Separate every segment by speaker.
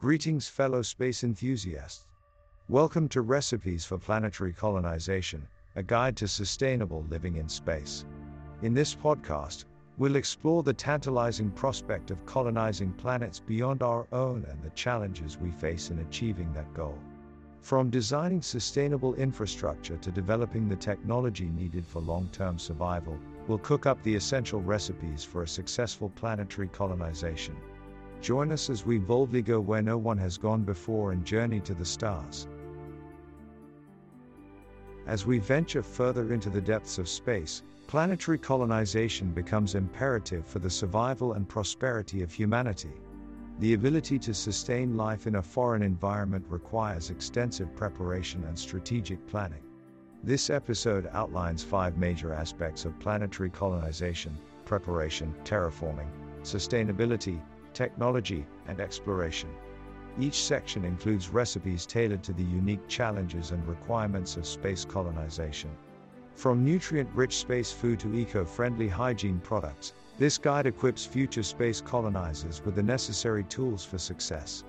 Speaker 1: Greetings, fellow space enthusiasts. Welcome to Recipes for Planetary Colonization, a guide to sustainable living in space. In this podcast, we'll explore the tantalizing prospect of colonizing planets beyond our own and the challenges we face in achieving that goal. From designing sustainable infrastructure to developing the technology needed for long term survival, we'll cook up the essential recipes for a successful planetary colonization. Join us as we boldly go where no one has gone before and journey to the stars. As we venture further into the depths of space, planetary colonization becomes imperative for the survival and prosperity of humanity. The ability to sustain life in a foreign environment requires extensive preparation and strategic planning. This episode outlines five major aspects of planetary colonization preparation, terraforming, sustainability, technology, and exploration. Each section includes recipes tailored to the unique challenges and requirements of space colonization. From nutrient rich space food to eco friendly hygiene products, this guide equips future space colonizers with the necessary tools for success.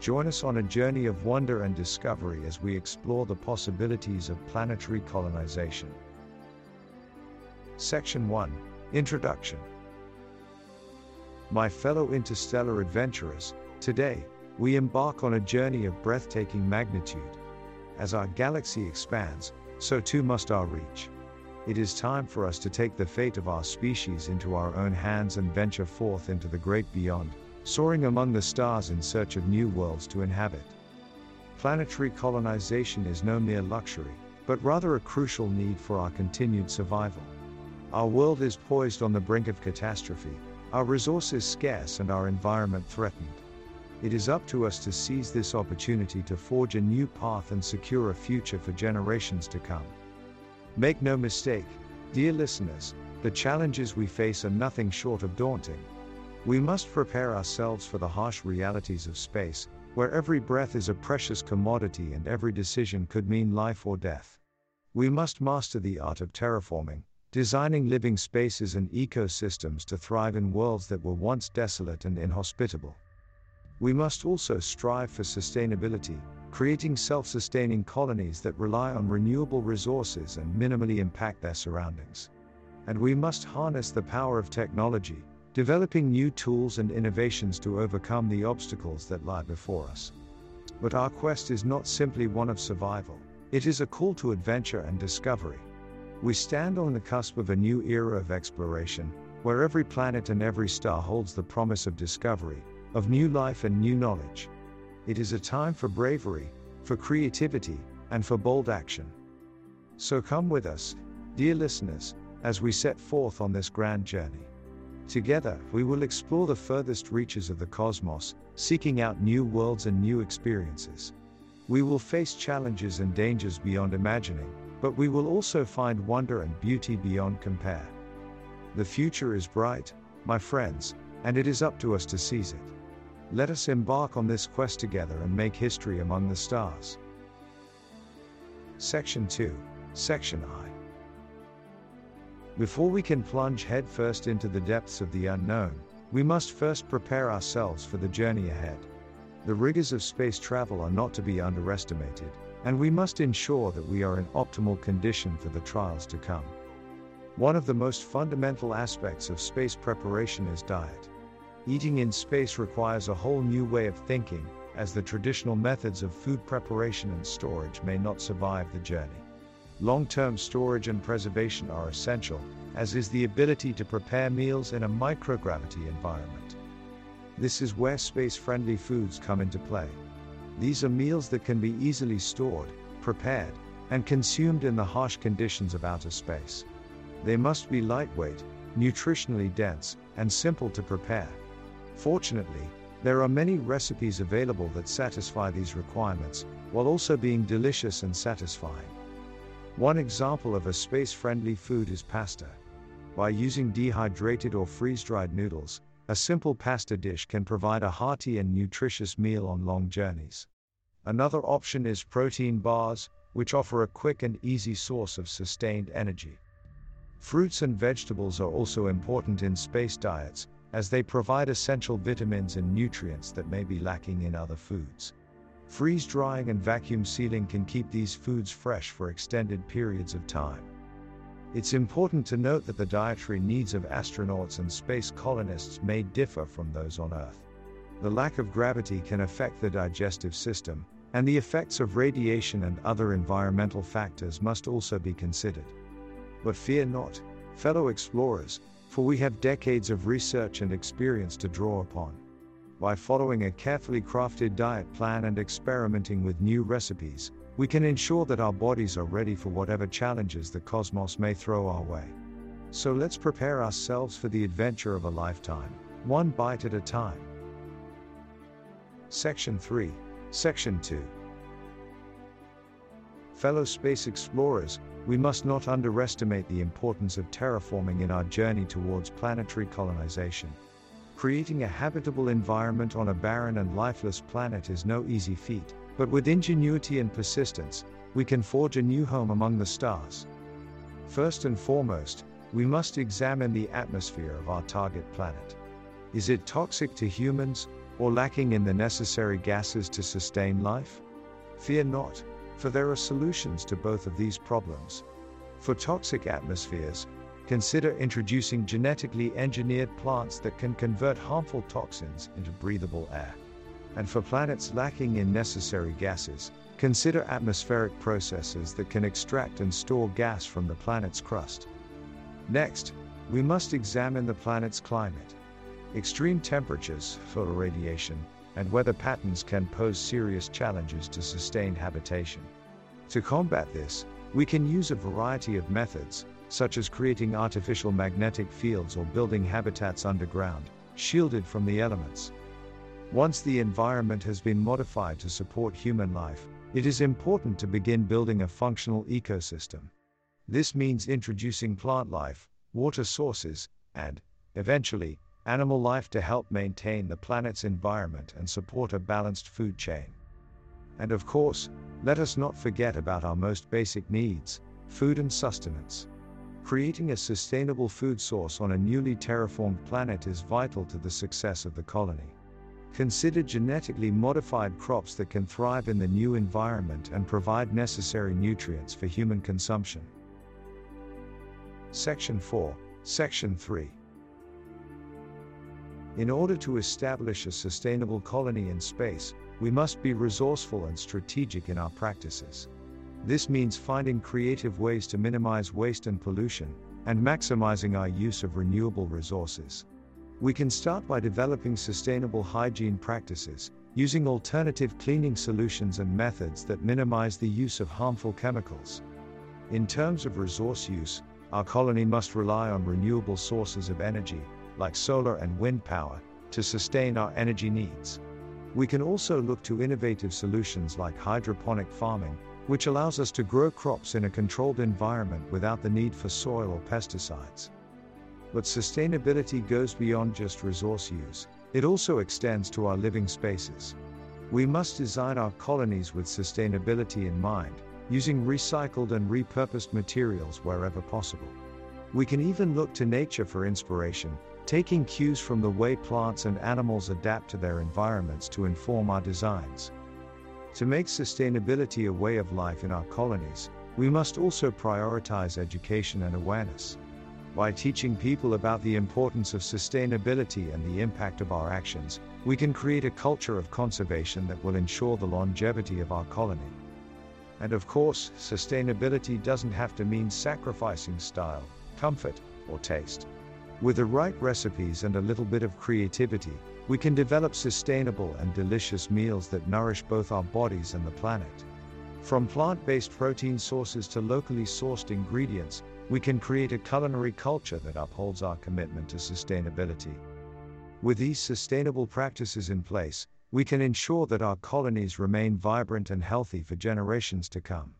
Speaker 1: Join us on a journey of wonder and discovery as we explore the possibilities of planetary colonization. Section 1 Introduction My fellow interstellar adventurers, today, we embark on a journey of breathtaking magnitude. As our galaxy expands, so too must our reach. It is time for us to take the fate of our species into our own hands and venture forth into the great beyond, soaring among the stars in search of new worlds to inhabit. Planetary colonization is no mere luxury, but rather a crucial need for our continued survival. Our world is poised on the brink of catastrophe, our resources scarce, and our environment threatened. It is up to us to seize this opportunity to forge a new path and secure a future for generations to come. Make no mistake, dear listeners, the challenges we face are nothing short of daunting. We must prepare ourselves for the harsh realities of space, where every breath is a precious commodity and every decision could mean life or death. We must master the art of terraforming, designing living spaces and ecosystems to thrive in worlds that were once desolate and inhospitable. We must also strive for sustainability, creating self sustaining colonies that rely on renewable resources and minimally impact their surroundings. And we must harness the power of technology, developing new tools and innovations to overcome the obstacles that lie before us. But our quest is not simply one of survival, it is a call to adventure and discovery. We stand on the cusp of a new era of exploration, where every planet and every star holds the promise of discovery, of new life and new knowledge. It is a time for bravery, for creativity, and for bold action. So come with us, dear listeners, as we set forth on this grand journey. Together, we will explore the furthest reaches of the cosmos, seeking out new worlds and new experiences. We will face challenges and dangers beyond imagining, but we will also find wonder and beauty beyond compare. The future is bright, my friends, and it is up to us to seize it. Let us embark on this quest together and make history among the stars. Section 2 Section I Before we can plunge headfirst into the depths of the unknown, we must first prepare ourselves for the journey ahead. The rigors of space travel are not to be underestimated, and we must ensure that we are in optimal condition for the trials to come. One of the most fundamental aspects of space preparation is diet. Eating in space requires a whole new way of thinking, as the traditional methods of food preparation and storage may not survive the journey. Long term storage and preservation are essential, as is the ability to prepare meals in a microgravity environment. This is where space friendly foods come into play. These are meals that can be easily stored, prepared, and consumed in the harsh conditions of outer space. They must be lightweight, nutritionally dense, and simple to prepare. Fortunately, there are many recipes available that satisfy these requirements, while also being delicious and satisfying. One example of a space friendly food is pasta. By using dehydrated or freeze dried noodles, a simple pasta dish can provide a hearty and nutritious meal on long journeys. Another option is protein bars, which offer a quick and easy source of sustained energy. Fruits and vegetables are also important in space diets, as they provide essential vitamins and nutrients that may be lacking in other foods. Freeze drying and vacuum sealing can keep these foods fresh for extended periods of time. It's important to note that the dietary needs of astronauts and space colonists may differ from those on Earth. The lack of gravity can affect the digestive system, and the effects of radiation and other environmental factors must also be considered. But fear not, fellow explorers, for we have decades of research and experience to draw upon. By following a carefully crafted diet plan and experimenting with new recipes, we can ensure that our bodies are ready for whatever challenges the cosmos may throw our way. So let's prepare ourselves for the adventure of a lifetime, one bite at a time. Section 3, Section 2. Fellow space explorers, we must not underestimate the importance of terraforming in our journey towards planetary colonization. Creating a habitable environment on a barren and lifeless planet is no easy feat, but with ingenuity and persistence, we can forge a new home among the stars. First and foremost, we must examine the atmosphere of our target planet. Is it toxic to humans, or lacking in the necessary gases to sustain life? Fear not, for there are solutions to both of these problems. For toxic atmospheres, consider introducing genetically engineered plants that can convert harmful toxins into breathable air. And for planets lacking in necessary gases, consider atmospheric processes that can extract and store gas from the planet's crust. Next, we must examine the planet's climate. Extreme temperatures, photoradiation, and weather patterns can pose serious challenges to sustained habitation. To combat this, we can use a variety of methods, such as creating artificial magnetic fields or building habitats underground, shielded from the elements. Once the environment has been modified to support human life, it is important to begin building a functional ecosystem. This means introducing plant life, water sources, and, eventually, animal life to help maintain the planet's environment and support a balanced food chain. And of course, let us not forget about our most basic needs food and sustenance. Creating a sustainable food source on a newly terraformed planet is vital to the success of the colony. Consider genetically modified crops that can thrive in the new environment and provide necessary nutrients for human consumption. Section 4, Section 3 in order to establish a sustainable colony in space, we must be resourceful and strategic in our practices. This means finding creative ways to minimize waste and pollution, and maximizing our use of renewable resources. We can start by developing sustainable hygiene practices, using alternative cleaning solutions and methods that minimize the use of harmful chemicals. In terms of resource use, our colony must rely on renewable sources of energy, like solar and wind power, to sustain our energy needs. We can also look to innovative solutions like hydroponic farming, which allows us to grow crops in a controlled environment without the need for soil or pesticides. But sustainability goes beyond just resource use, it also extends to our living spaces. We must design our colonies with sustainability in mind, using recycled and repurposed materials wherever possible. We can even look to nature for inspiration, taking cues from the way plants and animals adapt to their environments to inform our designs. To make sustainability a way of life in our colonies, we must also prioritize education and awareness. By teaching people about the importance of sustainability and the impact of our actions, we can create a culture of conservation that will ensure the longevity of our colony. And of course, sustainability doesn't have to mean sacrificing style, comfort, or taste. With the right recipes and a little bit of creativity, we can develop sustainable and delicious meals that nourish both our bodies and the planet. From plant based protein sources to locally sourced ingredients, we can create a culinary culture that upholds our commitment to sustainability. With these sustainable practices in place, we can ensure that our colonies remain vibrant and healthy for generations to come.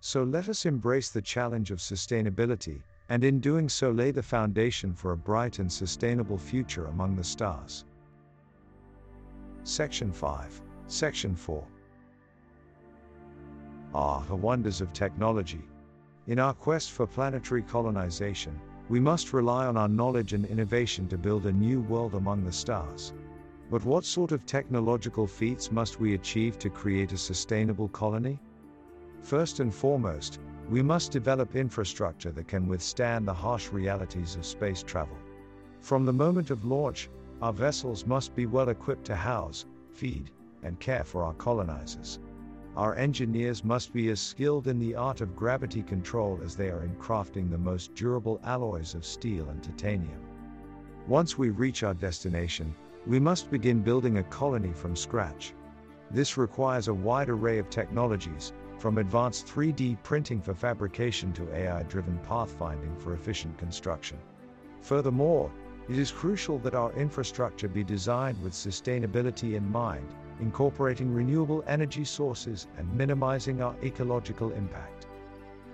Speaker 1: So let us embrace the challenge of sustainability and in doing so lay the foundation for a bright and sustainable future among the stars. Section 5, Section 4 Ah, the wonders of technology. In our quest for planetary colonization, we must rely on our knowledge and innovation to build a new world among the stars. But what sort of technological feats must we achieve to create a sustainable colony? First and foremost, we must develop infrastructure that can withstand the harsh realities of space travel. From the moment of launch, our vessels must be well equipped to house, feed, and care for our colonizers. Our engineers must be as skilled in the art of gravity control as they are in crafting the most durable alloys of steel and titanium. Once we reach our destination, we must begin building a colony from scratch. This requires a wide array of technologies, from advanced 3D printing for fabrication to AI driven pathfinding for efficient construction. Furthermore, it is crucial that our infrastructure be designed with sustainability in mind, incorporating renewable energy sources and minimizing our ecological impact.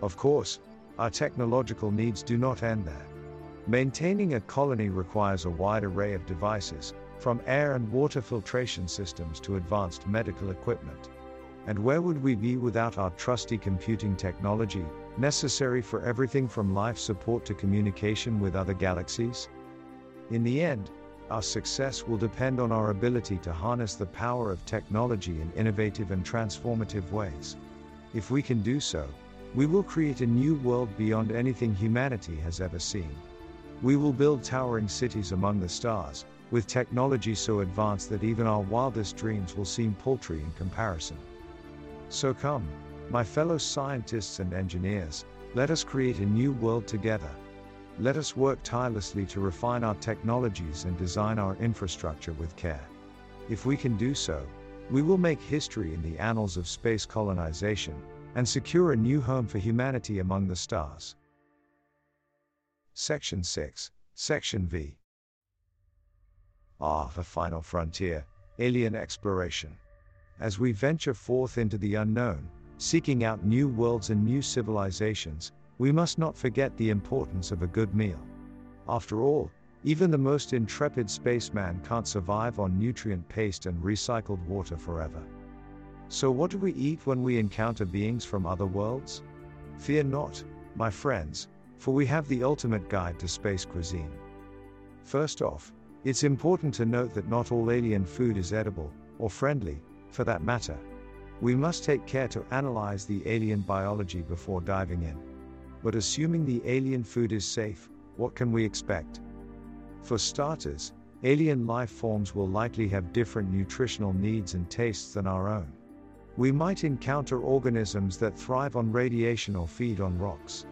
Speaker 1: Of course, our technological needs do not end there. Maintaining a colony requires a wide array of devices, from air and water filtration systems to advanced medical equipment. And where would we be without our trusty computing technology, necessary for everything from life support to communication with other galaxies? In the end, our success will depend on our ability to harness the power of technology in innovative and transformative ways. If we can do so, we will create a new world beyond anything humanity has ever seen. We will build towering cities among the stars, with technology so advanced that even our wildest dreams will seem paltry in comparison. So come, my fellow scientists and engineers, let us create a new world together. Let us work tirelessly to refine our technologies and design our infrastructure with care. If we can do so, we will make history in the annals of space colonization and secure a new home for humanity among the stars. Section 6, Section V. Ah, the final frontier, alien exploration. As we venture forth into the unknown, seeking out new worlds and new civilizations, we must not forget the importance of a good meal. After all, even the most intrepid spaceman can't survive on nutrient paste and recycled water forever. So, what do we eat when we encounter beings from other worlds? Fear not, my friends, for we have the ultimate guide to space cuisine. First off, it's important to note that not all alien food is edible, or friendly, for that matter. We must take care to analyze the alien biology before diving in. But assuming the alien food is safe, what can we expect? For starters, alien life forms will likely have different nutritional needs and tastes than our own. We might encounter organisms that thrive on radiation or feed on rocks.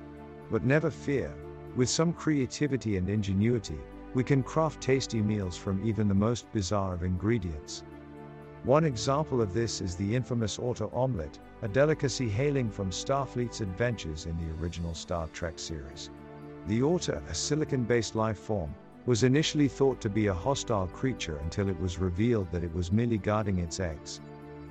Speaker 1: But never fear, with some creativity and ingenuity, we can craft tasty meals from even the most bizarre of ingredients. One example of this is the infamous Orta omelette, a delicacy hailing from Starfleet's adventures in the original Star Trek series. The Orta, a silicon based life form, was initially thought to be a hostile creature until it was revealed that it was merely guarding its eggs.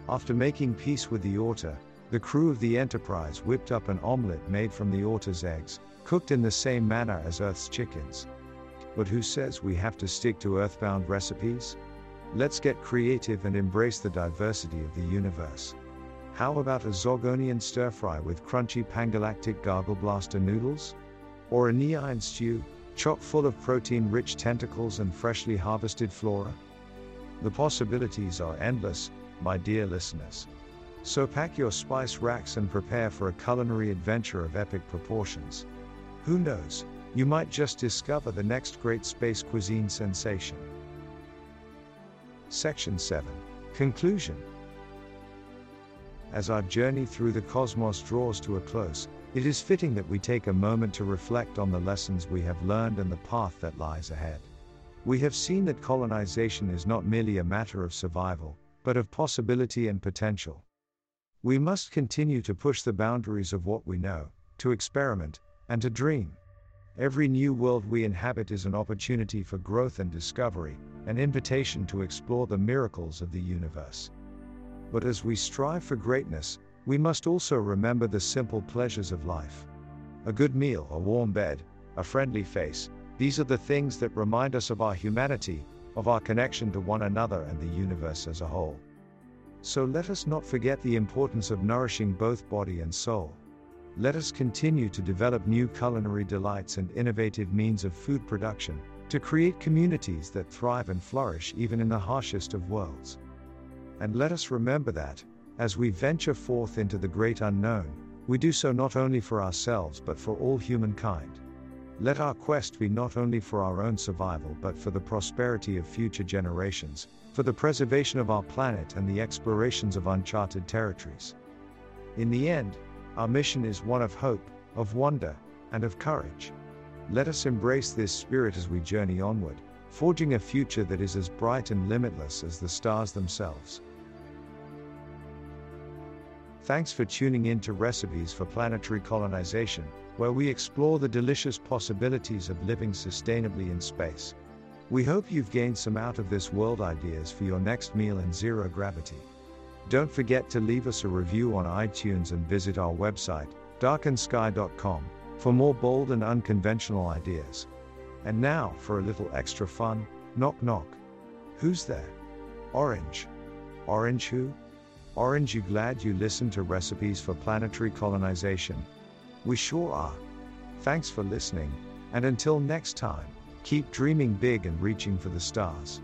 Speaker 1: After making peace with the Orta, the crew of the Enterprise whipped up an omelette made from the Orta's eggs, cooked in the same manner as Earth's chickens. But who says we have to stick to Earthbound recipes? Let's get creative and embrace the diversity of the universe. How about a Zorgonian stir fry with crunchy pangalactic gargle blaster noodles? Or a Neeine stew, chock full of protein rich tentacles and freshly harvested flora? The possibilities are endless, my dear listeners. So pack your spice racks and prepare for a culinary adventure of epic proportions. Who knows, you might just discover the next great space cuisine sensation. Section 7 Conclusion As our journey through the cosmos draws to a close, it is fitting that we take a moment to reflect on the lessons we have learned and the path that lies ahead. We have seen that colonization is not merely a matter of survival, but of possibility and potential. We must continue to push the boundaries of what we know, to experiment, and to dream. Every new world we inhabit is an opportunity for growth and discovery, an invitation to explore the miracles of the universe. But as we strive for greatness, we must also remember the simple pleasures of life. A good meal, a warm bed, a friendly face, these are the things that remind us of our humanity, of our connection to one another and the universe as a whole. So let us not forget the importance of nourishing both body and soul. Let us continue to develop new culinary delights and innovative means of food production, to create communities that thrive and flourish even in the harshest of worlds. And let us remember that, as we venture forth into the great unknown, we do so not only for ourselves but for all humankind. Let our quest be not only for our own survival but for the prosperity of future generations, for the preservation of our planet and the explorations of uncharted territories. In the end, our mission is one of hope, of wonder, and of courage. Let us embrace this spirit as we journey onward, forging a future that is as bright and limitless as the stars themselves. Thanks for tuning in to Recipes for Planetary Colonization, where we explore the delicious possibilities of living sustainably in space. We hope you've gained some out of this world ideas for your next meal in zero gravity. Don't forget to leave us a review on iTunes and visit our website, darkensky.com, for more bold and unconventional ideas. And now, for a little extra fun, knock knock. Who's there? Orange. Orange who? Orange, you glad you listened to recipes for planetary colonization? We sure are. Thanks for listening, and until next time, keep dreaming big and reaching for the stars.